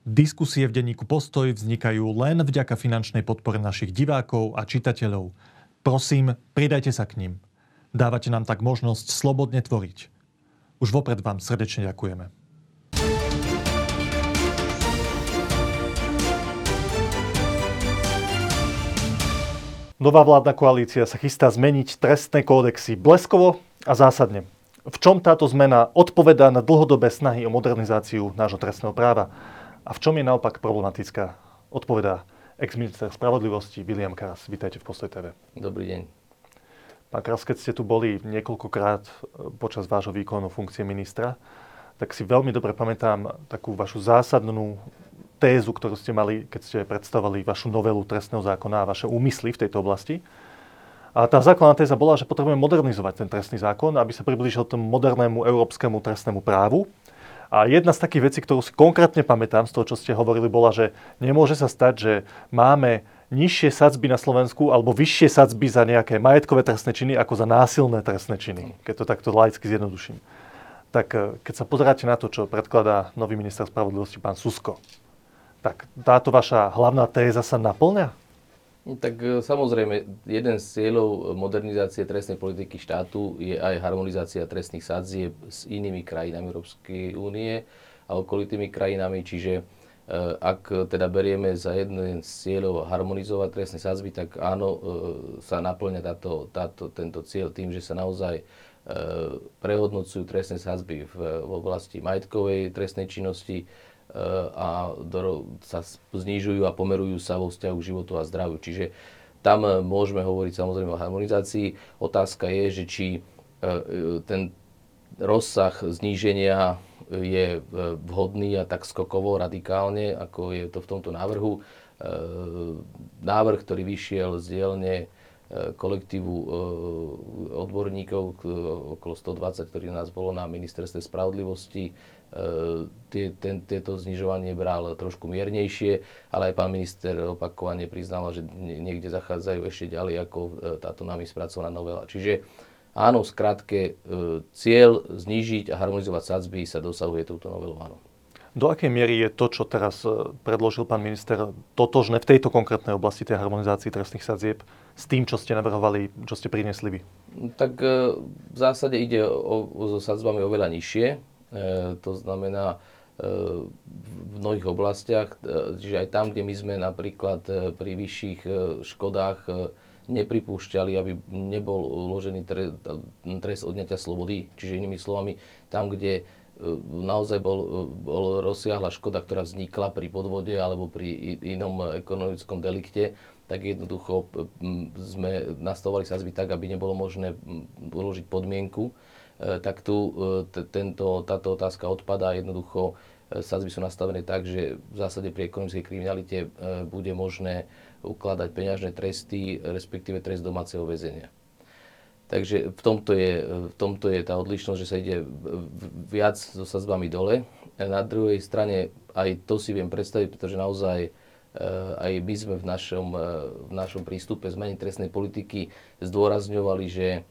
Diskusie v denníku Postoj vznikajú len vďaka finančnej podpore našich divákov a čitateľov. Prosím, pridajte sa k ním. Dávate nám tak možnosť slobodne tvoriť. Už vopred vám srdečne ďakujeme. Nová vládna koalícia sa chystá zmeniť trestné kódexy bleskovo a zásadne. V čom táto zmena odpovedá na dlhodobé snahy o modernizáciu nášho trestného práva? A v čom je naopak problematická? Odpovedá ex-minister spravodlivosti William Karas. Vítajte v Postoj TV. Dobrý deň. Pán Karas, keď ste tu boli niekoľkokrát e, počas vášho výkonu funkcie ministra, tak si veľmi dobre pamätám takú vašu zásadnú tézu, ktorú ste mali, keď ste predstavovali vašu novelu trestného zákona a vaše úmysly v tejto oblasti. A tá základná téza bola, že potrebujeme modernizovať ten trestný zákon, aby sa priblížil tomu modernému európskemu trestnému právu. A jedna z takých vecí, ktorú si konkrétne pamätám z toho, čo ste hovorili, bola, že nemôže sa stať, že máme nižšie sadzby na Slovensku alebo vyššie sadzby za nejaké majetkové trestné činy ako za násilné trestné činy, keď to takto laicky zjednoduším. Tak eh, keď sa pozeráte na to, čo predkladá nový minister spravodlivosti pán Susko, tak táto vaša hlavná téza sa naplňa? No, tak e, samozrejme, jeden z cieľov modernizácie trestnej politiky štátu je aj harmonizácia trestných sadzieb s inými krajinami Európskej únie a okolitými krajinami, čiže e, ak teda berieme za jeden z cieľov harmonizovať trestné sadzby, tak áno, e, sa naplňa táto, táto, tento cieľ tým, že sa naozaj prehodnocujú trestné sadzby v, v oblasti majetkovej trestnej činnosti, a sa znižujú a pomerujú sa vo vzťahu k životu a zdraviu. Čiže tam e, môžeme hovoriť samozrejme o harmonizácii. Otázka je, že či e, e, ten rozsah zníženia je vhodný a tak skokovo, radikálne, ako je to v tomto návrhu. Návrh, ktorý vyšiel z dielne kolektívu odborníkov, okolo 120, ktorí nás bolo na ministerstve spravodlivosti, tie, ten, tieto znižovanie bral trošku miernejšie, ale aj pán minister opakovane priznal, že niekde zachádzajú ešte ďalej ako e, táto nami spracovaná novela. Čiže áno, skrátke, e, cieľ znížiť a harmonizovať sadzby sa dosahuje touto novelou, áno. Do akej miery je to, čo teraz predložil pán minister, totožné v tejto konkrétnej oblasti tej harmonizácii trestných sadzieb s tým, čo ste navrhovali, čo ste priniesli vy? Tak v zásade ide o, o, so sadzbami oveľa nižšie. E, to znamená e, v mnohých oblastiach, e, čiže aj tam, kde my sme napríklad pri vyšších škodách nepripúšťali, aby nebol uložený trest odňatia slobody, čiže inými slovami, tam, kde naozaj bol, bol rozsiahla škoda, ktorá vznikla pri podvode alebo pri inom ekonomickom delikte, tak jednoducho sme nastavovali sazby tak, aby nebolo možné uložiť podmienku, tak tu e, tento, táto otázka odpadá. Jednoducho e, sadzby sú nastavené tak, že v zásade pri ekonomickej kriminalite bude možné ukladať peňažné tresty, respektíve trest domáceho väzenia. Takže v tomto, je, v tomto je tá odlišnosť, že sa ide viac so sadzbami dole. Na druhej strane aj to si viem predstaviť, pretože naozaj aj my sme v našom, v našom prístupe zmeny trestnej politiky zdôrazňovali, že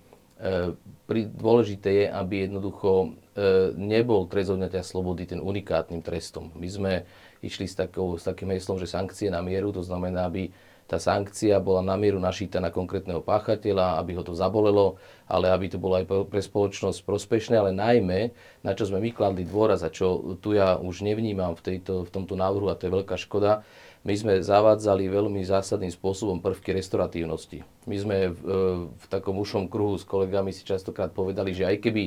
dôležité je, aby jednoducho e, nebol trest odňatia slobody ten unikátnym trestom. My sme išli s, takou, s takým heslom, že sankcie na mieru, to znamená, aby tá sankcia bola na mieru našíta na konkrétneho páchateľa, aby ho to zabolelo, ale aby to bolo aj pre spoločnosť prospešné, ale najmä, na čo sme my kladli dôraz a čo tu ja už nevnímam v, tejto, v tomto návrhu, a to je veľká škoda, my sme zavádzali veľmi zásadným spôsobom prvky restoratívnosti. My sme v, e, v takom ušom kruhu s kolegami si častokrát povedali, že aj keby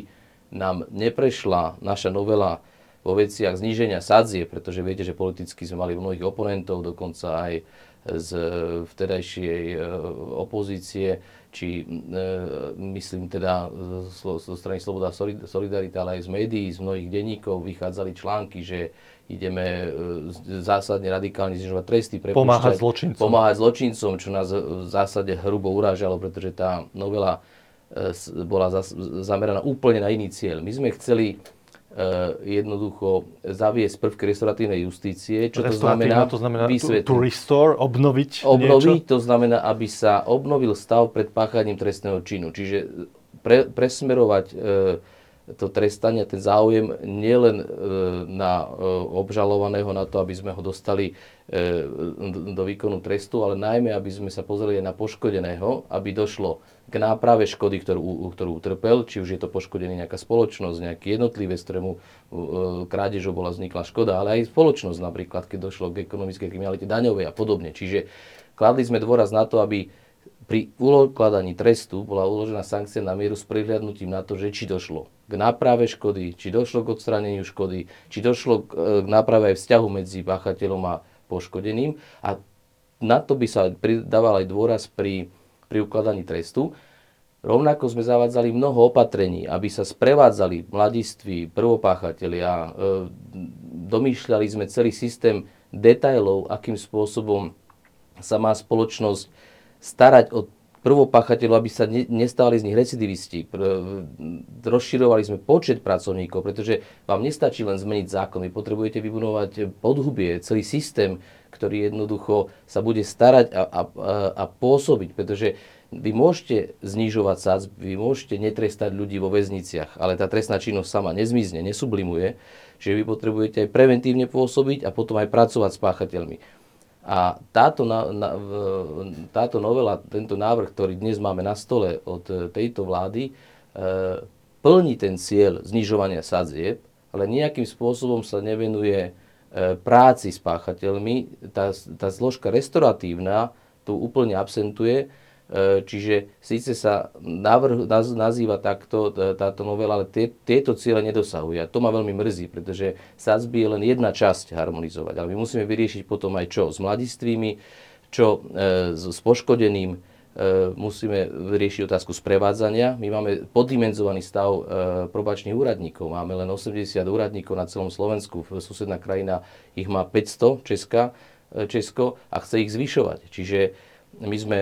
nám neprešla naša novela vo veciach zníženia sadzie, pretože viete, že politicky sme mali mnohých oponentov, dokonca aj z vtedajšej e, opozície, či e, myslím teda zo strany Sloboda Solidarita, ale aj z médií, z mnohých denníkov vychádzali články, že ideme e, zásadne radikálne znižovať tresty, pomáhať zločincom. pomáhať zločincom, čo nás v zásade hrubo urážalo, pretože tá novela e, bola zameraná úplne na iný cieľ. My sme chceli jednoducho zaviesť prvky restauratívnej justície, čo to znamená, to znamená to, to restore, obnoviť Obnoviť, niečo? to znamená, aby sa obnovil stav pred páchaním trestného činu. Čiže pre, presmerovať uh, to trestanie, ten záujem nielen e, na e, obžalovaného, na to, aby sme ho dostali e, do výkonu trestu, ale najmä, aby sme sa pozreli na poškodeného, aby došlo k náprave škody, ktorú, ktorú utrpel, či už je to poškodený nejaká spoločnosť, nejaký jednotlivec, ktorému krádežou bola vznikla škoda, ale aj spoločnosť napríklad, keď došlo k ekonomickej kriminalite daňovej a podobne. Čiže kladli sme dôraz na to, aby pri ukladaní trestu bola uložená sankcia na mieru s prihľadnutím na to, že či došlo k náprave škody, či došlo k odstráneniu škody, či došlo k e, náprave aj vzťahu medzi páchateľom a poškodeným. A na to by sa pridával aj dôraz pri, pri ukladaní trestu. Rovnako sme zavádzali mnoho opatrení, aby sa sprevádzali mladiství, prvopáchatelia, e, domýšľali sme celý systém detajlov, akým spôsobom sa má spoločnosť starať o prvopáchateľov, aby sa nestávali z nich recidivisti. Rozširovali sme počet pracovníkov, pretože vám nestačí len zmeniť zákon. Vy potrebujete vybudovať podhubie, celý systém, ktorý jednoducho sa bude starať a, a, a pôsobiť, pretože vy môžete znižovať sac, vy môžete netrestať ľudí vo väzniciach, ale tá trestná činnosť sama nezmizne, nesublimuje, že vy potrebujete aj preventívne pôsobiť a potom aj pracovať s páchateľmi. A táto, na, na, táto novela, tento návrh, ktorý dnes máme na stole od e, tejto vlády, e, plní ten cieľ znižovania sadzieb, ale nejakým spôsobom sa nevenuje e, práci s páchateľmi. Tá, tá zložka restoratívna tu úplne absentuje čiže síce sa návrh, nazýva takto táto novela, ale tie, tieto ciele nedosahuje. A to ma veľmi mrzí, pretože SACB je len jedna časť harmonizovať. Ale my musíme vyriešiť potom aj čo s mladistvými, čo e, s, s poškodeným, e, musíme vyriešiť otázku sprevádzania. My máme poddimenzovaný stav e, probačných úradníkov. Máme len 80 úradníkov na celom Slovensku. Susedná krajina ich má 500, Česka, e, Česko, a chce ich zvyšovať. Čiže my sme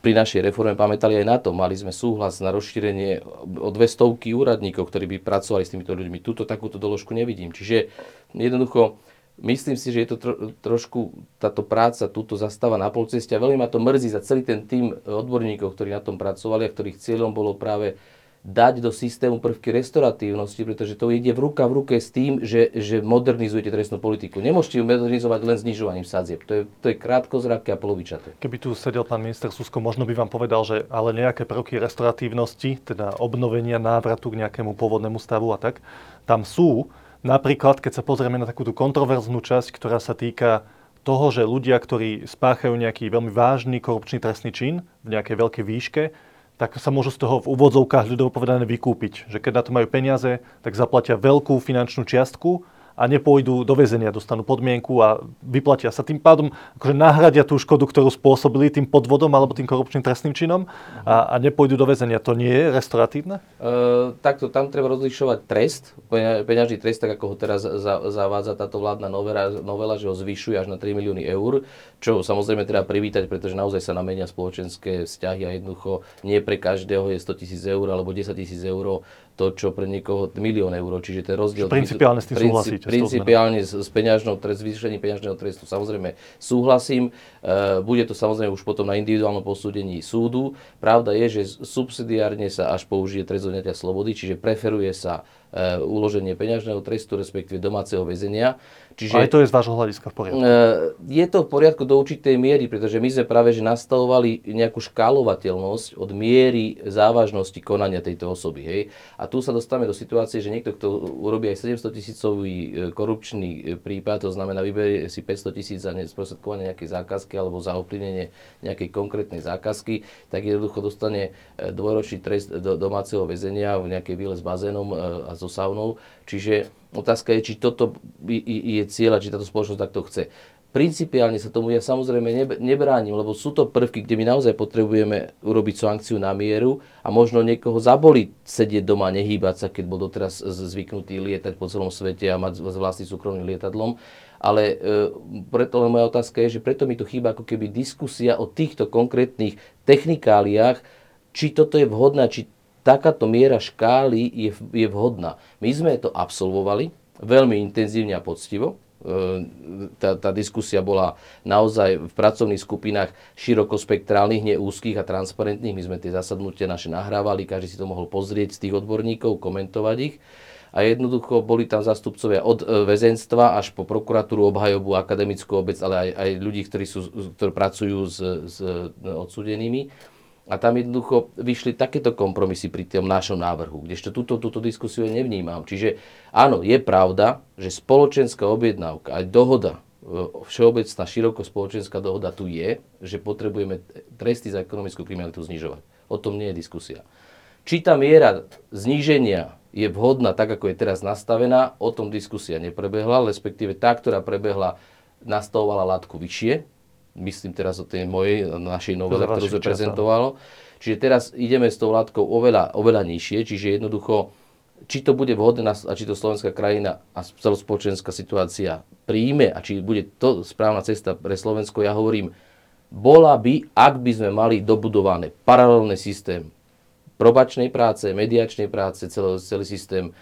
pri našej reforme pamätali aj na to. Mali sme súhlas na rozšírenie o 200 úradníkov, ktorí by pracovali s týmito ľuďmi. Túto takúto doložku nevidím. Čiže jednoducho myslím si, že je to tro, trošku táto práca túto zastáva na polceste a veľmi ma to mrzí za celý ten tým odborníkov, ktorí na tom pracovali a ktorých cieľom bolo práve dať do systému prvky restoratívnosti, pretože to ide v ruka v ruke s tým, že, že modernizujete trestnú politiku. Nemôžete ju modernizovať len znižovaním sadzieb. To je, to je krátkozraké a polovičaté. Keby tu sedel pán minister Susko, možno by vám povedal, že ale nejaké prvky restoratívnosti, teda obnovenia návratu k nejakému pôvodnému stavu a tak, tam sú. Napríklad, keď sa pozrieme na takúto kontroverznú časť, ktorá sa týka toho, že ľudia, ktorí spáchajú nejaký veľmi vážny korupčný trestný čin v nejakej veľkej výške, tak sa môžu z toho v úvodzovkách ľudovo povedané vykúpiť. Že keď na to majú peniaze, tak zaplatia veľkú finančnú čiastku a nepôjdu do väzenia, dostanú podmienku a vyplatia sa. Tým pádom akože nahradia tú škodu, ktorú spôsobili tým podvodom alebo tým korupčným trestným činom a, a nepôjdu do väzenia. To nie je restoratívne? Uh, takto, tam treba rozlišovať trest, peňažný trest, tak ako ho teraz za, zavádza táto vládna novela, novela, že ho zvyšuje až na 3 milióny eur, čo samozrejme treba privítať, pretože naozaj sa namenia spoločenské vzťahy a jednoducho nie pre každého je 100 tisíc eur alebo 10 tisíc eur to, čo pre niekoho milión eur. Čiže ten rozdiel... Principiálne s tým princip, súhlasíte? Principiálne s, s peňažnou trest, zvýšením peňažného trestu samozrejme súhlasím. E, bude to samozrejme už potom na individuálnom posúdení súdu. Pravda je, že subsidiárne sa až použije trest odňatia slobody, čiže preferuje sa uloženie peňažného trestu, respektíve domáceho väzenia. Čiže, Aj to je z vášho hľadiska v poriadku? E, je to v poriadku do určitej miery, pretože my sme práve že nastavovali nejakú škálovateľnosť od miery závažnosti konania tejto osoby. Hej? A tu sa dostávame do situácie, že niekto, kto urobí aj 700 tisícový e, korupčný e, prípad, to znamená vyberie si 500 tisíc za nesprostredkovanie nejakej zákazky alebo za ovplyvnenie nejakej konkrétnej zákazky, tak jednoducho dostane dvojročný trest do domáceho väzenia v nejakej výle s bazénom a so saunou. Čiže Otázka je, či toto je cieľ, či táto spoločnosť takto chce. Principiálne sa tomu ja samozrejme nebránim, lebo sú to prvky, kde my naozaj potrebujeme urobiť sankciu na mieru a možno niekoho zaboliť sedieť doma, nehýbať sa, keď bol doteraz zvyknutý lietať po celom svete a mať vlastným súkromným lietadlom. Ale e, preto len moja otázka je, že preto mi tu chýba ako keby diskusia o týchto konkrétnych technikáliách, či toto je vhodné, či takáto miera škály je, je vhodná. My sme to absolvovali veľmi intenzívne a poctivo. tá, tá diskusia bola naozaj v pracovných skupinách širokospektrálnych, nie úzkých a transparentných. My sme tie zasadnutia naše nahrávali, každý si to mohol pozrieť z tých odborníkov, komentovať ich a jednoducho boli tam zastupcovia od e, väzenstva až po prokuratúru, obhajobu, akademickú obec, ale aj, aj ľudí, ktorí, sú, ktorí pracujú s, s odsudenými. A tam jednoducho vyšli takéto kompromisy pri tom našom návrhu, kdežto túto, túto diskusiu nevnímam. Čiže áno, je pravda, že spoločenská objednávka, aj dohoda, e, všeobecná široko spoločenská dohoda tu je, že potrebujeme tresty za ekonomickú kriminalitu znižovať. O tom nie je diskusia. Či tá miera zníženia je vhodná tak, ako je teraz nastavená, o tom diskusia neprebehla, respektíve tá, ktorá prebehla, nastavovala látku vyššie. Myslím teraz o tej mojej, našej novele, ktorú sme prezentovalo. Čiže teraz ideme s tou látkou oveľa, oveľa nižšie, čiže jednoducho, či to bude vhodné a či to slovenská krajina a celospoločenská situácia príjme a či bude to správna cesta pre Slovensko, ja hovorím, bola by, ak by sme mali dobudované paralelný systém probačnej práce, mediačnej práce, celý, celý systém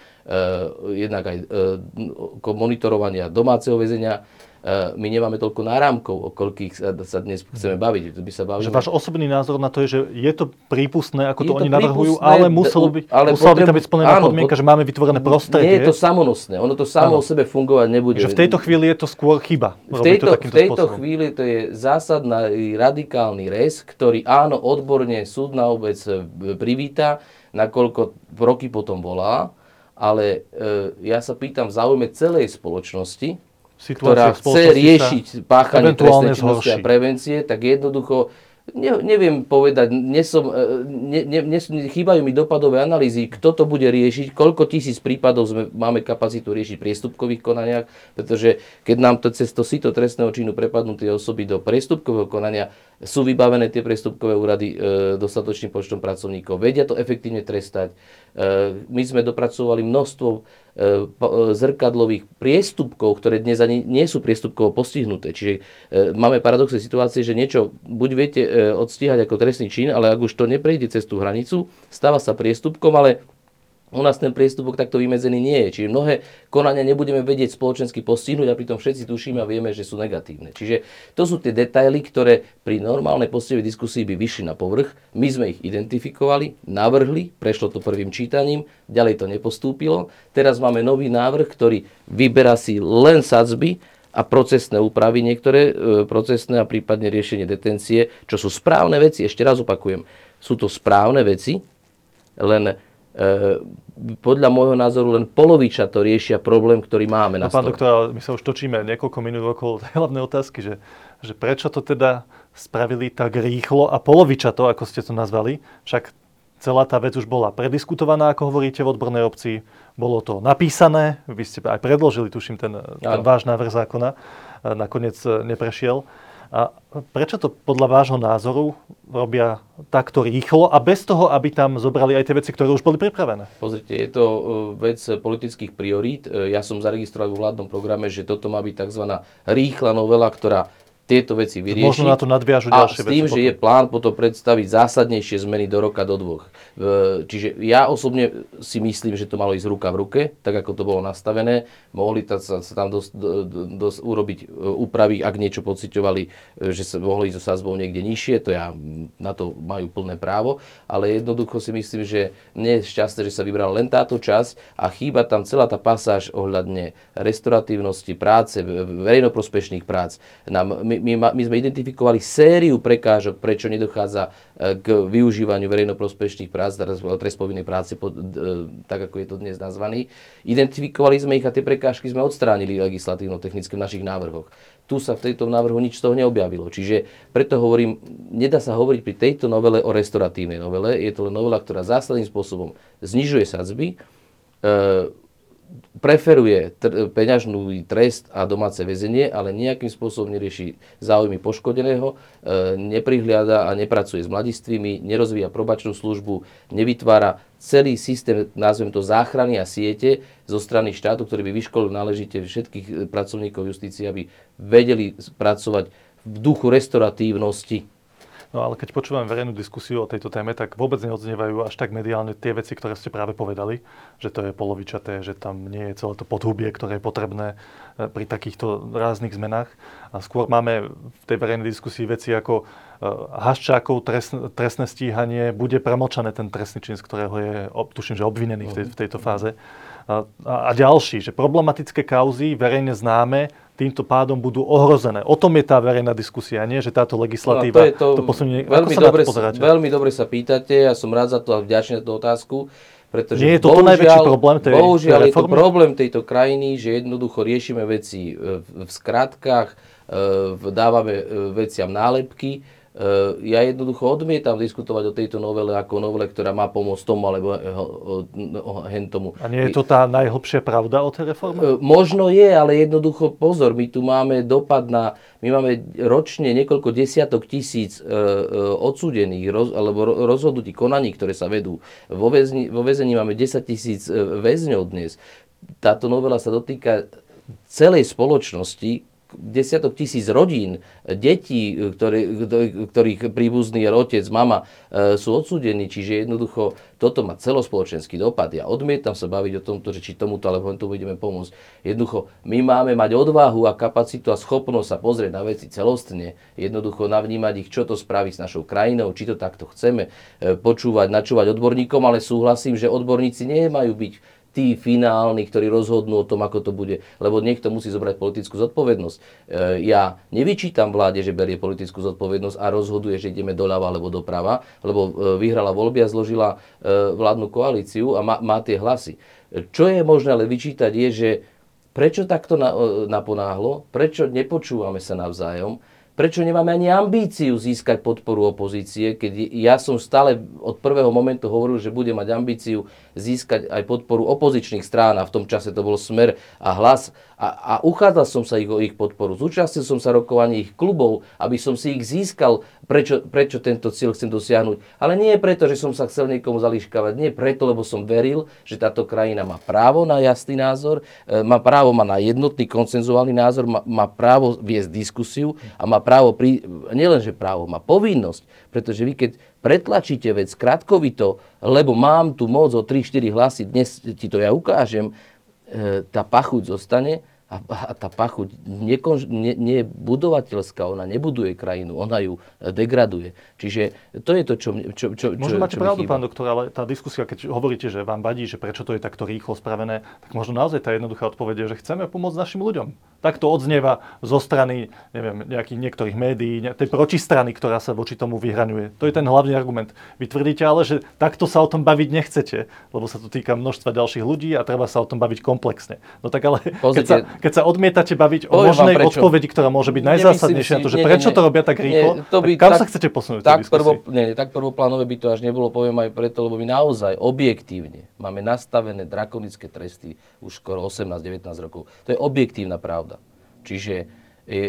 jednak aj uh, monitorovania domáceho väzenia, Eh, my nemáme toľko náramkov, o koľkých sa, dnes chceme baviť. By sa bavíme. Že váš osobný názor na to je, že je to prípustné, ako je to, to oni navrhujú, ale muselo by, ale musela potrebu... by tam byť splnená áno, podmienka, že máme vytvorené prostredie. Nie je to samonosné, ono to samo áno. o sebe fungovať nebude. Že v tejto chvíli je to skôr chyba. V tejto, v tejto chvíli to je zásadný radikálny res, ktorý áno, odborne súdna obec eh, privíta, nakoľko roky potom volá, ale e, ja sa pýtam v záujme celej spoločnosti, ktorá chce riešiť páchanie trestnej činnosti a prevencie, tak jednoducho ne, neviem povedať, nesom, e, ne, ne, ne, chýbajú mi dopadové analýzy, kto to bude riešiť, koľko tisíc prípadov sme, máme kapacitu riešiť v priestupkových konaniach, pretože keď nám to cez to sito trestného činu prepadnú tie osoby do priestupkového konania, sú vybavené tie priestupkové úrady e, dostatočným počtom pracovníkov, vedia to efektívne trestať. E, my sme dopracovali množstvo e, e, zrkadlových priestupkov, ktoré dnes ani nie sú priestupkovo postihnuté. Čiže máme paradoxné situácie, že niečo buď viete odstíhať ako trestný čin, ale ak už to neprejde cez tú hranicu, stáva sa priestupkom, ale u nás ten priestupok takto vymedzený nie je. Čiže mnohé konania nebudeme vedieť spoločensky postihnúť a pritom všetci tušíme a vieme, že sú negatívne. Čiže to sú tie detaily, ktoré pri normálnej postivej diskusii by vyšli na povrch. My sme ich identifikovali, navrhli, prešlo to prvým čítaním, ďalej to nepostúpilo. Teraz máme nový návrh, ktorý vyberá si len sadzby a procesné úpravy, niektoré e, procesné a prípadne riešenie detencie, čo sú správne veci, ešte raz opakujem, sú to správne veci, len podľa môjho názoru len poloviča to riešia problém, ktorý máme na no, Pán doktor, my sa už točíme niekoľko minút okolo tej hlavnej otázky, že, že prečo to teda spravili tak rýchlo a poloviča to, ako ste to nazvali, však celá tá vec už bola prediskutovaná, ako hovoríte v odbornej obci, bolo to napísané, vy ste aj predložili, tuším, ten, ten váš návrh zákona, nakoniec neprešiel. A prečo to podľa vášho názoru robia takto rýchlo a bez toho, aby tam zobrali aj tie veci, ktoré už boli pripravené? Pozrite, je to e, vec politických priorít. E, ja som zaregistroval v vládnom programe, že toto má byť tzv. rýchla novela, ktorá tieto veci vyriešiť. Možno na to nadviažu ďalšie veci. A s tým, že je plán potom predstaviť zásadnejšie zmeny do roka, do dvoch. Čiže ja osobne si myslím, že to malo ísť ruka v ruke, tak ako to bolo nastavené. Mohli sa, sa tam dosť, dosť urobiť e, úpravy, ak niečo pociťovali, e, že sa mohli ísť so sázbou niekde nižšie, to ja na to majú plné právo, ale jednoducho si myslím, že nie je šťastné, že sa vybrala len táto časť a chýba tam celá tá pasáž ohľadne restauratívnosti práce, verejnoprospešných prác. Nám, my, my, my sme identifikovali sériu prekážok, prečo nedochádza e, k využívaniu verejnoprospešných prác, trest povinnej práce, pod, tak ako je to dnes nazvaný. Identifikovali sme ich a tie prekážky sme odstránili legislatívno-technicky v našich návrhoch. Tu sa v tejto návrhu nič z toho neobjavilo. Čiže preto hovorím, nedá sa hovoriť pri tejto novele o restoratívnej novele. Je to len novela, ktorá zásadným spôsobom znižuje sadzby, e, preferuje tr- peňažnú trest a domáce väzenie, ale nejakým spôsobom nerieši záujmy poškodeného, e, neprihliada a nepracuje s mladistvými, nerozvíja probačnú službu, nevytvára celý systém, nazvem to záchrany a siete zo strany štátu, ktorý by vyškolil náležite všetkých e, pracovníkov justície, aby vedeli pracovať v duchu restauratívnosti No ale keď počúvam verejnú diskusiu o tejto téme, tak vôbec neodznievajú až tak mediálne tie veci, ktoré ste práve povedali, že to je polovičaté, že tam nie je celé to podhubie, ktoré je potrebné e, pri takýchto ráznych zmenách. A skôr máme v tej verejnej diskusii veci ako e, Haščákov trestné stíhanie, bude premočané ten trestný čin, z ktorého je, tuším, že obvinený v, tej, v tejto fáze. A, a, a ďalší, že problematické kauzy verejne známe týmto pádom budú ohrozené. O tom je tá verejná diskusia, nie? že táto legislatíva no, to, je to, to posunie. Veľmi, Ako dobre, sa veľmi dobre sa pýtate, ja som rád za to a vďačný za tú otázku. Pretože Nie je to najväčší problém tej Bohužiaľ je to problém tejto krajiny, že jednoducho riešime veci v skratkách, dávame veciam nálepky, Eh, ja jednoducho odmietam diskutovať o tejto novele ako novele, ktorá má pomôcť tomu alebo hen tomu. A nie je to tá najhlbšia pravda o tej reforme? Eh, možno je, ale jednoducho pozor, my tu máme dopad na, my máme ročne niekoľko desiatok tisíc odsúdených roz, alebo rozhodnutí, konaní, ktoré sa vedú. Vo, väzni, vo väzení máme 10 tisíc väzňov dnes. Táto novela sa dotýka celej spoločnosti, desiatok tisíc rodín, detí, ktorý, ktorých príbuzný je otec, mama, e, sú odsúdení. Čiže jednoducho toto má celospoločenský dopad. Ja odmietam sa baviť o tomto, že či tomuto alebo tomu budeme pomôcť. Jednoducho, my máme mať odvahu a kapacitu a schopnosť sa pozrieť na veci celostne. Jednoducho navnímať ich, čo to spraví s našou krajinou, či to takto chceme, e, počúvať, načúvať odborníkom, ale súhlasím, že odborníci nemajú byť tí finálni, ktorí rozhodnú o tom, ako to bude. Lebo niekto musí zobrať politickú zodpovednosť. E, ja nevyčítam vláde, že berie politickú zodpovednosť a rozhoduje, že ideme doľava alebo doprava, lebo e, vyhrala voľby a zložila e, vládnu koalíciu a má, má tie hlasy. Čo je možné ale vyčítať je, že prečo takto naponáhlo, prečo nepočúvame sa navzájom, prečo nemáme ani ambíciu získať podporu opozície, keď ja som stále od prvého momentu hovoril, že bude mať ambíciu získať aj podporu opozičných strán a v tom čase to bol Smer a Hlas a, a uchádzal som sa ich o ich podporu. Zúčastnil som sa rokovaní ich klubov, aby som si ich získal, prečo, prečo tento cieľ chcem dosiahnuť. Ale nie preto, že som sa chcel niekomu zališkávať, nie preto, lebo som veril, že táto krajina má právo na jasný názor, e, má právo má na jednotný koncenzuálny názor, má, má právo viesť diskusiu a má právo, pri, nielenže právo, má povinnosť, pretože vy keď pretlačíte vec krátkovito, lebo mám tu moc o 3-4 hlasy, dnes ti to ja ukážem, E, tá pachuť zostane a, a tá pachuť nekonž, nie, nie je budovateľská, ona nebuduje krajinu, ona ju degraduje. Čiže to je to, čo, čo, čo, Možno čo, máte čo pravdu, pán doktor, ale tá diskusia, keď hovoríte, že vám vadí, že prečo to je takto rýchlo spravené, tak možno naozaj tá jednoduchá odpoveď je, že chceme pomôcť našim ľuďom. Tak to odznieva zo strany neviem, nejakých niektorých médií, tej protistrany, ktorá sa voči tomu vyhraňuje. To je ten hlavný argument. Vy tvrdíte ale, že takto sa o tom baviť nechcete, lebo sa to týka množstva ďalších ľudí a treba sa o tom baviť komplexne. No tak ale keď sa, keď sa odmietate baviť o možnej odpovedi, ktorá môže byť najzásadnejšia na to, že nie, prečo nie, to robia tak rýchlo, nie, to by, tak kam tak, sa chcete posunúť? Tak, prvo, nie, tak prvoplánové by to až nebolo, poviem aj preto, lebo my naozaj objektívne máme nastavené drakonické tresty už skoro 18-19 rokov. To je objektívna pravda. Čiže e, e,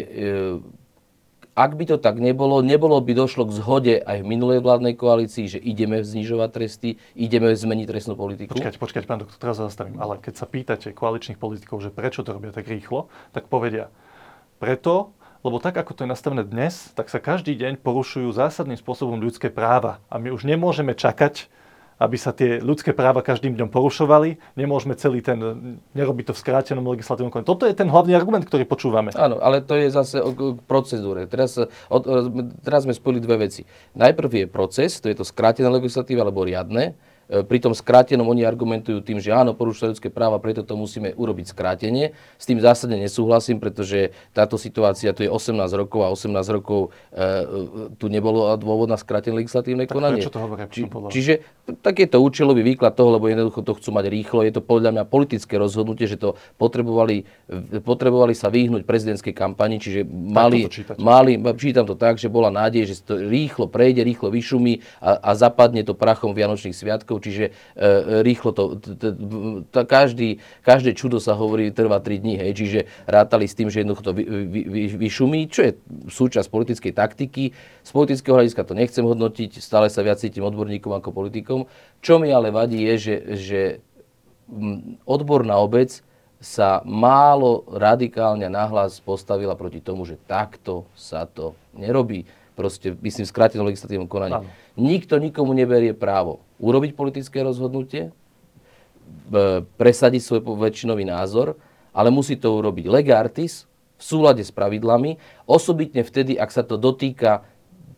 ak by to tak nebolo, nebolo by došlo k zhode aj v minulej vládnej koalícii, že ideme znižovať tresty, ideme zmeniť trestnú politiku? Počkať, počkať, pán doktor, teraz zastavím. Ale keď sa pýtate koaličných politikov, že prečo to robia tak rýchlo, tak povedia, preto, lebo tak, ako to je nastavené dnes, tak sa každý deň porušujú zásadným spôsobom ľudské práva. A my už nemôžeme čakať, aby sa tie ľudské práva každým dňom porušovali. Nemôžeme celý ten, nerobiť to v skrátenom legislatívnom konaní. Toto je ten hlavný argument, ktorý počúvame. Áno, ale to je zase o, procedúre. Teraz, o, teraz sme spojili dve veci. Najprv je proces, to je to skrátené legislatíva alebo riadne, pri tom skrátenom oni argumentujú tým, že áno, porušujú ľudské práva, preto to musíme urobiť skrátenie. S tým zásadne nesúhlasím, pretože táto situácia tu je 18 rokov a 18 rokov e, tu nebolo dôvod na skrátené legislatívne tak konanie. Prečo to hovoria? Či, čiže tak je to účelový výklad toho, lebo jednoducho to chcú mať rýchlo. Je to podľa mňa politické rozhodnutie, že to potrebovali, potrebovali sa vyhnúť prezidentskej kampani, čiže mali, mali, čítam to tak, že bola nádej, že to rýchlo prejde, rýchlo vyšumí a, a zapadne to prachom Vianočných sviatkov čiže e, rýchlo to, t, t, t, každý, každé čudo sa hovorí, trvá 3 dní, hej, čiže rátali s tým, že jednoducho to vy, vy, vy, čo je súčasť politickej taktiky. Z politického hľadiska to nechcem hodnotiť, stále sa viac cítim odborníkom ako politikom. Čo mi ale vadí je, že, že odborná obec sa málo radikálne nahlas postavila proti tomu, že takto sa to nerobí proste, myslím, v skrátenom legislatívnom konaní. Nikto nikomu neberie právo urobiť politické rozhodnutie, presadiť svoj väčšinový názor, ale musí to urobiť legartis, v súlade s pravidlami, osobitne vtedy, ak sa to dotýka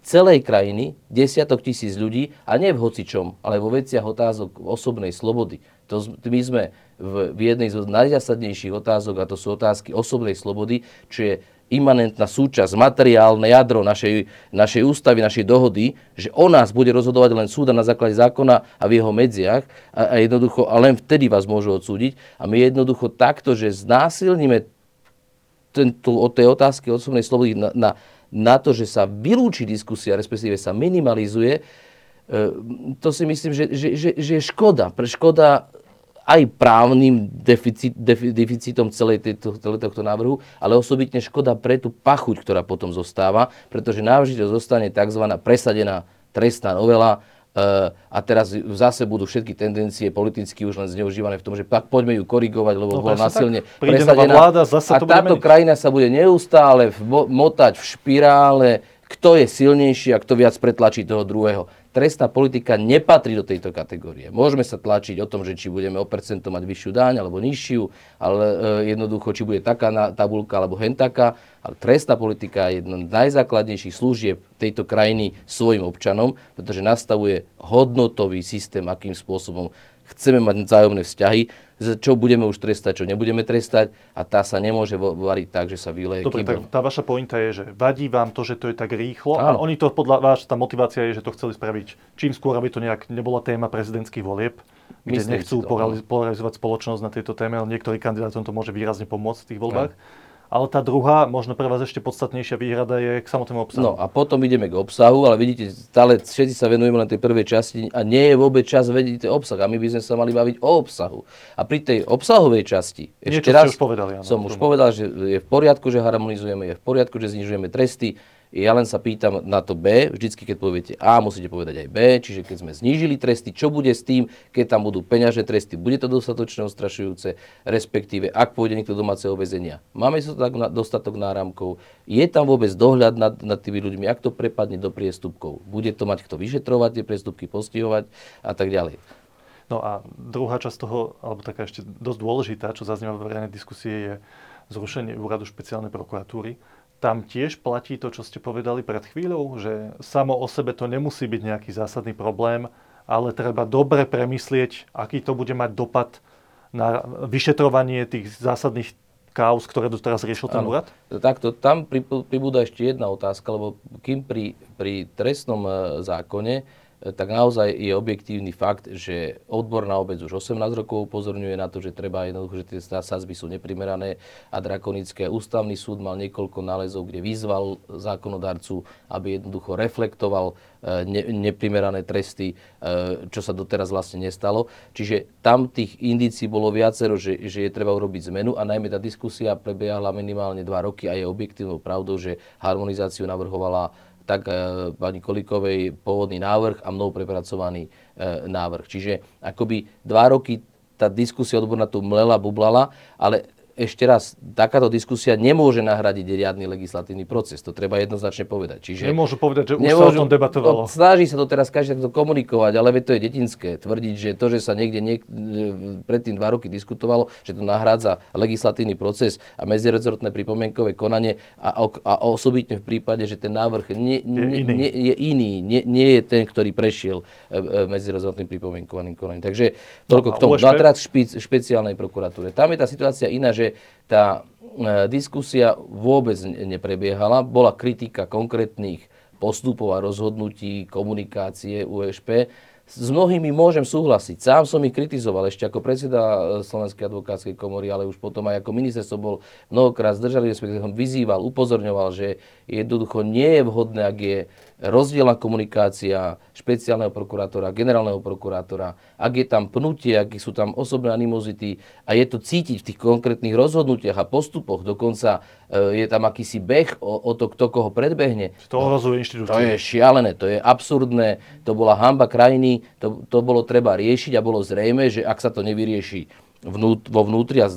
celej krajiny, desiatok tisíc ľudí a nie v hocičom, ale vo veciach otázok osobnej slobody. To, my sme v, v jednej z najzásadnejších otázok, a to sú otázky osobnej slobody, čo je imanentná súčasť, materiálne jadro našej, našej ústavy, našej dohody, že o nás bude rozhodovať len súda na základe zákona a v jeho medziach a, a jednoducho, a len vtedy vás môžu odsúdiť. A my jednoducho takto, že znásilníme tento, od tej otázky osobnej slobody na, na, na to, že sa vylúči diskusia, respektíve sa minimalizuje, e, to si myslím, že, že, že, že je škoda. Pre škoda aj právnym deficit, deficitom celej tejto, celé tohto návrhu, ale osobitne škoda pre tú pachuť, ktorá potom zostáva, pretože náležite zostane tzv. presadená trestná novela, Uh, a teraz zase budú všetky tendencie politicky už len zneužívané v tom, že pak poďme ju korigovať, lebo no, bola nasilne presadená. Vláda, zase a to táto meniť. krajina sa bude neustále motať v špirále, kto je silnejší a kto viac pretlačí toho druhého trestná politika nepatrí do tejto kategórie. Môžeme sa tlačiť o tom, že či budeme o percento mať vyššiu daň alebo nižšiu, ale e, jednoducho, či bude taká na, tabulka alebo hentaká. Ale trestná politika je jedna z najzákladnejších služieb tejto krajiny svojim občanom, pretože nastavuje hodnotový systém, akým spôsobom chceme mať vzájomné vzťahy, čo budeme už trestať, čo nebudeme trestať a tá sa nemôže variť tak, že sa vyleje Dobre, tak tá vaša pointa je, že vadí vám to, že to je tak rýchlo Áno. a oni to podľa vás, tá motivácia je, že to chceli spraviť čím skôr, aby to nejak nebola téma prezidentských volieb, kde Myslím nechcú to, polarizovať spoločnosť na tejto téme, ale niektorým kandidátom to môže výrazne pomôcť v tých voľbách. Áno. Ale tá druhá, možno pre vás ešte podstatnejšia výhrada je k samotnému obsahu. No a potom ideme k obsahu, ale vidíte, stále všetci sa venujeme len tej prvej časti a nie je vôbec čas vedieť obsah. A my by sme sa mali baviť o obsahu. A pri tej obsahovej časti, ešte Niečo raz, už povedali, áno, som už povedal, že je v poriadku, že harmonizujeme, je v poriadku, že znižujeme tresty, ja len sa pýtam na to B, vždycky keď poviete A, musíte povedať aj B, čiže keď sme znížili tresty, čo bude s tým, keď tam budú peňažné tresty, bude to dostatočne ostrašujúce, respektíve ak pôjde niekto domáceho väzenia. Máme sa tak na, dostatok náramkov, je tam vôbec dohľad nad, nad tými ľuďmi, ak to prepadne do priestupkov, bude to mať kto vyšetrovať tie priestupky, postihovať a tak ďalej. No a druhá časť toho, alebo taká ešte dosť dôležitá, čo zaznieva v verejnej diskusie, je zrušenie úradu špeciálnej prokuratúry tam tiež platí to, čo ste povedali pred chvíľou, že samo o sebe to nemusí byť nejaký zásadný problém, ale treba dobre premyslieť, aký to bude mať dopad na vyšetrovanie tých zásadných kaos, ktoré doteraz riešil ten úrad? Takto, tam pribúda ešte jedna otázka, lebo kým pri, pri trestnom e, zákone tak naozaj je objektívny fakt, že odborná obec už 18 rokov upozorňuje na to, že treba jednoducho, že tie sázby sú neprimerané a drakonické. Ústavný súd mal niekoľko nálezov, kde vyzval zákonodarcu, aby jednoducho reflektoval e, ne, neprimerané tresty, e, čo sa doteraz vlastne nestalo. Čiže tam tých indícií bolo viacero, že, že je treba urobiť zmenu a najmä tá diskusia prebiehala minimálne dva roky a je objektívnou pravdou, že harmonizáciu navrhovala tak e, pani Kolikovej pôvodný návrh a mnou prepracovaný e, návrh. Čiže akoby dva roky tá diskusia odborná tu mlela, bublala, ale ešte raz, takáto diskusia nemôže nahradiť riadny legislatívny proces. To treba jednoznačne povedať. Čiže Nemôžu povedať, že už nemôžu, sa o tom debatovalo. No, snaží sa to teraz každý takto komunikovať, ale to je detinské. Tvrdiť, že to, že sa niekde niek- predtým dva roky diskutovalo, že to nahrádza legislatívny proces a medzirezortné pripomienkové konanie a, a osobitne v prípade, že ten návrh nie, je iný, nie, je iný nie, nie je ten, ktorý prešiel e, e, medzirezortným pripomienkovaným konaním. Takže toľko no, k tomu. No a teraz špec, špeciálnej prokuratúre. Tam je tá situácia iná, že že tá e, diskusia vôbec neprebiehala. Bola kritika konkrétnych postupov a rozhodnutí, komunikácie USP. S mnohými môžem súhlasiť. Sám som ich kritizoval ešte ako predseda e, Slovenskej advokátskej komory, ale už potom aj ako minister som bol mnohokrát zdržalý, respektíve som vyzýval, upozorňoval, že jednoducho nie je vhodné, ak je rozdielna komunikácia špeciálneho prokurátora, generálneho prokurátora, ak je tam pnutie, ak sú tam osobné animozity a je to cítiť v tých konkrétnych rozhodnutiach a postupoch, dokonca e, je tam akýsi beh o, o to, kto koho predbehne. To ohrozuje inštitúcie. To je šialené, to je absurdné, to bola hamba krajiny, to, to bolo treba riešiť a bolo zrejme, že ak sa to nevyrieši vnút, vo vnútri a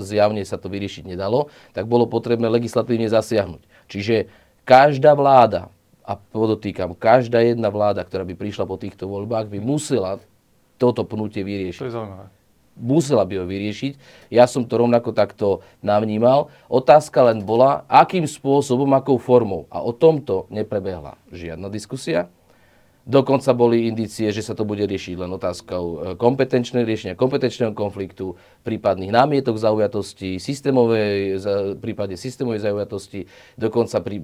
zjavne sa to vyriešiť nedalo, tak bolo potrebné legislatívne zasiahnuť. Čiže každá vláda, a podotýkam, každá jedna vláda, ktorá by prišla po týchto voľbách, by musela toto pnutie vyriešiť. To je zaujímavé. Musela by ho vyriešiť. Ja som to rovnako takto navnímal. Otázka len bola, akým spôsobom, akou formou. A o tomto neprebehla žiadna diskusia. Dokonca boli indície, že sa to bude riešiť len otázkou e, kompetenčného riešenia kompetenčného konfliktu, prípadných námietok zaujatosti, systémovej, prípade systémovej zaujatosti. Dokonca pri,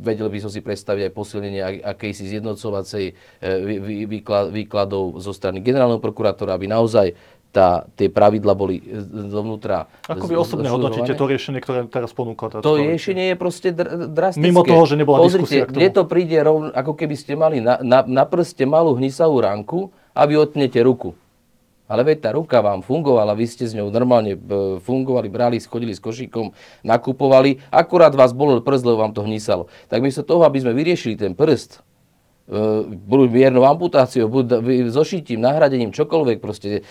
vedel by som si predstaviť aj posilnenie akejsi zjednocovacej e, výkladov zo strany generálneho prokurátora, aby naozaj tá, tie pravidla boli dovnútra. Ako vy osobne hodnotíte to riešenie, ktoré teraz ponúka? To riešenie je proste dr- drastické. Mimo toho, že nebola Pozrite, diskusia tomu. to príde rovno, ako keby ste mali na, na, na prste malú hnisavú ranku a vy otnete ruku. Ale veď tá ruka vám fungovala, vy ste s ňou normálne e, fungovali, brali, schodili s košíkom, nakupovali, akurát vás bolel prst, lebo vám to hnisalo. Tak miesto toho, aby sme vyriešili ten prst, buď miernou amputáciou, buď zošitím, nahradením, čokoľvek, proste,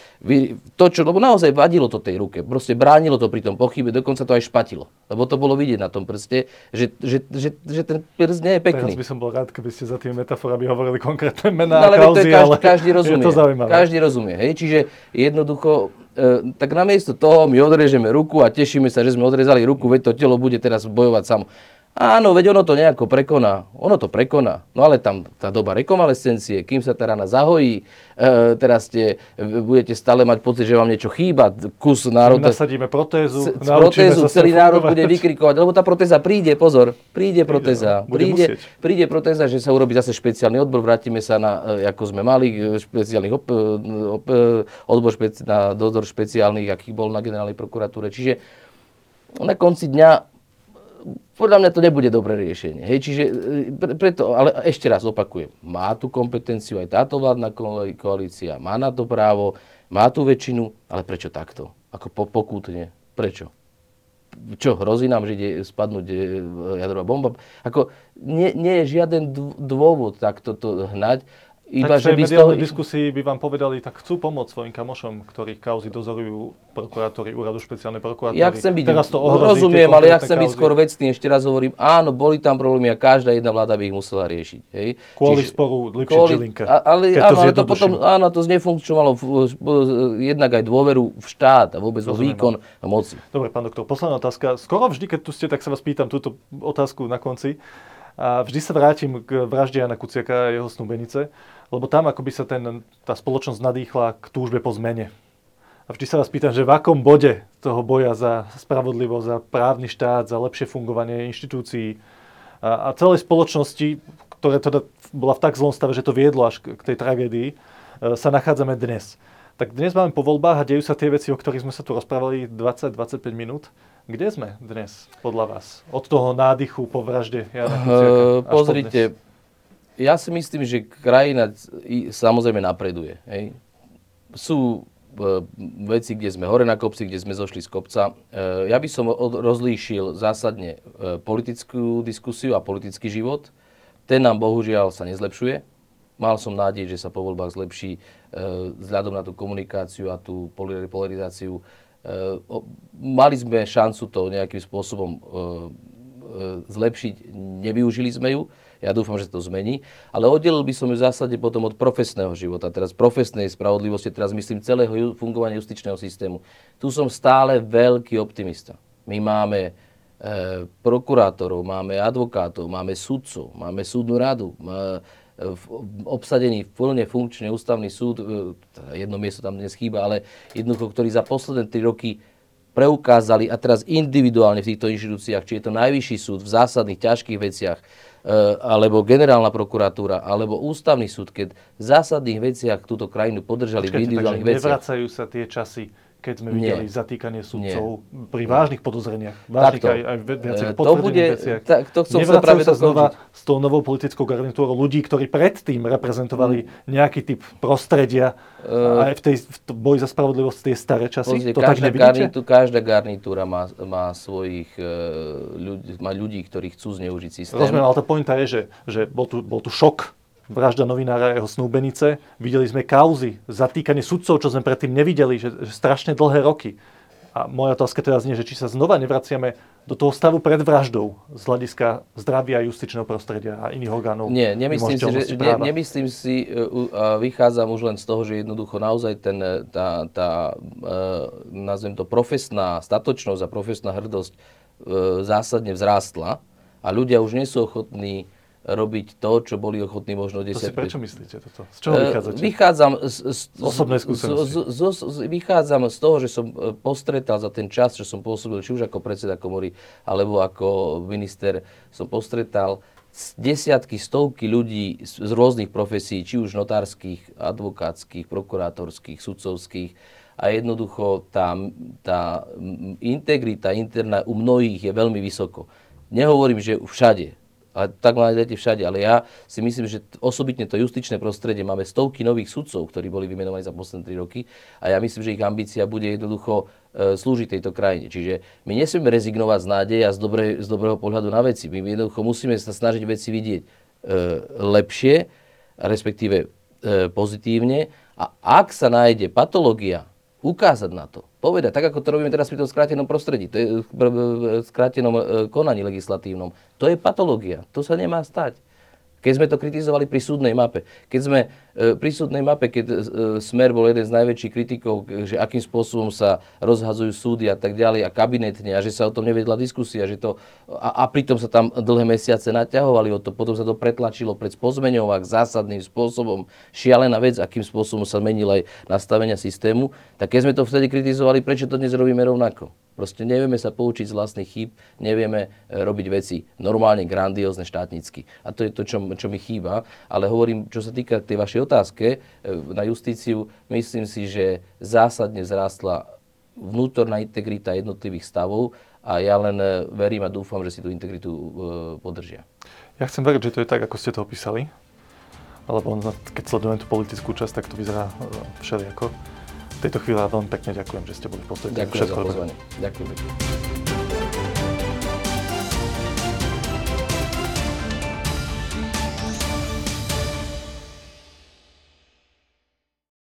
to, čo, lebo naozaj vadilo to tej ruke, proste bránilo to pri tom pochybe, dokonca to aj špatilo, lebo to bolo vidieť na tom prste, že, že, že, že ten prst nie je pekný. Teraz by som bol rád, keby ste za tými metaforami hovorili konkrétne mená no, ale kauzy, to je každý, ale každý rozumie, je to zaujímavé. Každý rozumie, hej, čiže jednoducho, e, tak namiesto toho my odrežeme ruku a tešíme sa, že sme odrezali ruku, veď to telo bude teraz bojovať samo. Áno, veď ono to nejako prekoná. Ono to prekoná. No ale tam tá doba rekonvalescencie, kým sa tá rana zahojí, e, teraz ste, budete stále mať pocit, že vám niečo chýba. Kus národa... Nasadíme protézu, c- protézu celý národ bude vykrikovať, lebo tá protéza príde, pozor, príde protéza. Príde, príde, príde protéza, že sa urobí zase špeciálny odbor, vrátime sa na, e, ako sme mali, e, špeciálny op, e, op, odbor špeci, na dozor špeciálnych, akých bol na generálnej prokuratúre. Čiže na konci dňa podľa mňa to nebude dobré riešenie. Hej, čiže e, preto, ale ešte raz opakujem, má tu kompetenciu aj táto vládna koalícia, má na to právo, má tu väčšinu, ale prečo takto? Ako po, pokútne. Prečo? Čo, hrozí nám, že ide spadnúť e, jadrová bomba? Ako, nie, nie je žiaden dôvod takto to hnať. Iba, že mediálnej toho... diskusii by vám povedali, tak chcú pomôcť svojim kamošom, ktorých kauzy dozorujú prokurátori úradu špeciálnej prokuratúry. Ja chcem byť, Teraz to ohrozí, rozumiem, ale ja chcem kauzy. byť skôr vecný. Ešte raz hovorím, áno, boli tam problémy a každá jedna vláda by ich musela riešiť. Hej? Kvôli Čiže, sporu Lipšic Žilinka. Ale, áno, ale to potom, áno, to znefunkčovalo jednak aj dôveru v štát a vôbec vo výkon a moci. Dobre, pán doktor, posledná otázka. Skoro vždy, keď tu ste, tak sa vás pýtam túto otázku na konci. A vždy sa vrátim k vražde Jana Kuciaka a jeho snúbenice, lebo tam akoby sa ten, tá spoločnosť nadýchla k túžbe po zmene. A vždy sa vás pýtam, že v akom bode toho boja za spravodlivosť, za právny štát, za lepšie fungovanie inštitúcií a, a celej spoločnosti, ktorá teda bola v tak zlom stave, že to viedlo až k tej tragédii, e, sa nachádzame dnes. Tak dnes máme po voľbách a dejú sa tie veci, o ktorých sme sa tu rozprávali 20-25 minút. Kde sme dnes, podľa vás? Od toho nádychu po vražde Jana Kuciaka uh, Pozrite, ja si myslím, že krajina samozrejme napreduje. Hej. Sú uh, veci, kde sme hore na kopci, kde sme zošli z kopca. Uh, ja by som od, rozlíšil zásadne uh, politickú diskusiu a politický život. Ten nám bohužiaľ sa nezlepšuje. Mal som nádej, že sa po voľbách zlepší vzhľadom na tú komunikáciu a tú polarizáciu mali sme šancu to nejakým spôsobom e, e, zlepšiť, nevyužili sme ju. Ja dúfam, že to zmení. Ale oddelil by som ju v zásade potom od profesného života, teraz profesnej spravodlivosti, teraz myslím celého fungovania justičného systému. Tu som stále veľký optimista. My máme e, prokurátorov, máme advokátov, máme sudcov, máme súdnu radu, má, obsadený plne funkčne ústavný súd, e, teda jedno miesto tam dnes chýba, ale jednoducho, ktorí za posledné tri roky preukázali a teraz individuálne v týchto inštitúciách, či je to najvyšší súd v zásadných ťažkých veciach, e, alebo generálna prokuratúra, alebo ústavný súd, keď v zásadných veciach túto krajinu podržali Počkajte, v individuálnych veciach. Nevracajú sa tie časy, keď sme videli Nie. zatýkanie sudcov Nie. pri vážnych podozreniach, vážnych aj, aj viacerých e, to bude, veciach. Tak, to chcem sa práve sa znova s tou novou politickou garnitúrou ľudí, ktorí predtým reprezentovali mm. nejaký typ prostredia uh, aj v tej v boji za spravodlivosť tie staré časy. Pozrite, to každá, tak garnitúra, každá garnitúra má, má svojich uh, ľudí, má ľudí, ktorí chcú zneužiť systém. Rozumiem, ale tá pointa je, že, že bol, tu, bol tu šok vražda novinára a jeho snúbenice. Videli sme kauzy, zatýkanie sudcov, čo sme predtým nevideli, že, že strašne dlhé roky. A moja otázka teda znie, že či sa znova nevraciame do toho stavu pred vraždou z hľadiska zdravia justičného prostredia a iných orgánov? Nie, nemyslím si, že, ne, nemyslím si, e, a vychádzam už len z toho, že jednoducho naozaj ten, e, tá, tá nazvem to, profesná statočnosť a profesná hrdosť zásadne vzrástla a ľudia už nie sú ochotní robiť to, čo boli ochotní možno 10 To si prečo myslíte toto? Z čoho vychádzate? Vychádzam z, z, z osobnej skúsenosti. Z, z, z, vychádzam z toho, že som e, postretal za ten čas, čo som pôsobil, či už ako predseda komory, alebo ako minister, som postretal desiatky, stovky ľudí z, z rôznych profesí, či už notárskych, advokátskych, prokurátorských, sudcovských. A jednoducho tá, tá integrita interná u mnohých je veľmi vysoko. Nehovorím, že všade, a tak nájdete všade. Ale ja si myslím, že osobitne to justičné prostredie máme stovky nových sudcov, ktorí boli vymenovaní za posledné 3 roky a ja myslím, že ich ambícia bude jednoducho e, slúžiť tejto krajine. Čiže my nesmieme rezignovať z nádeje a z, dobrej, z dobrého pohľadu na veci. My jednoducho musíme sa snažiť veci vidieť e, lepšie, respektíve e, pozitívne a ak sa nájde patológia, ukázať na to, povedať, tak ako to robíme teraz pri tom skrátenom prostredí, to je v skrátenom e, konaní legislatívnom, to je patológia, to sa nemá stať. Keď sme to kritizovali pri súdnej mape, keď sme e, pri súdnej mape, keď e, Smer bol jeden z najväčších kritikov, že akým spôsobom sa rozhazujú súdy a tak ďalej a kabinetne a že sa o tom nevedla diskusia, že to, a, a pritom sa tam dlhé mesiace naťahovali o to, potom sa to pretlačilo pred spozmeňovák zásadným spôsobom, šialená vec, akým spôsobom sa menil aj nastavenia systému, tak keď sme to vtedy kritizovali, prečo to dnes robíme rovnako? Proste nevieme sa poučiť z vlastných chýb, nevieme e, robiť veci normálne, grandiózne, štátnicky. A to je to, čo, čo mi chýba. Ale hovorím, čo sa týka tej vašej otázke e, na justíciu, myslím si, že zásadne vzrástla vnútorná integrita jednotlivých stavov a ja len e, verím a dúfam, že si tú integritu podržia. Ja chcem veriť, že to je tak, ako ste to opísali. Lebo keď sledujem tú politickú časť, tak to vyzerá všelijako tejto chvíli veľmi pekne ďakujem, že ste boli v Ďakujem za pozvanie. Ďakujem.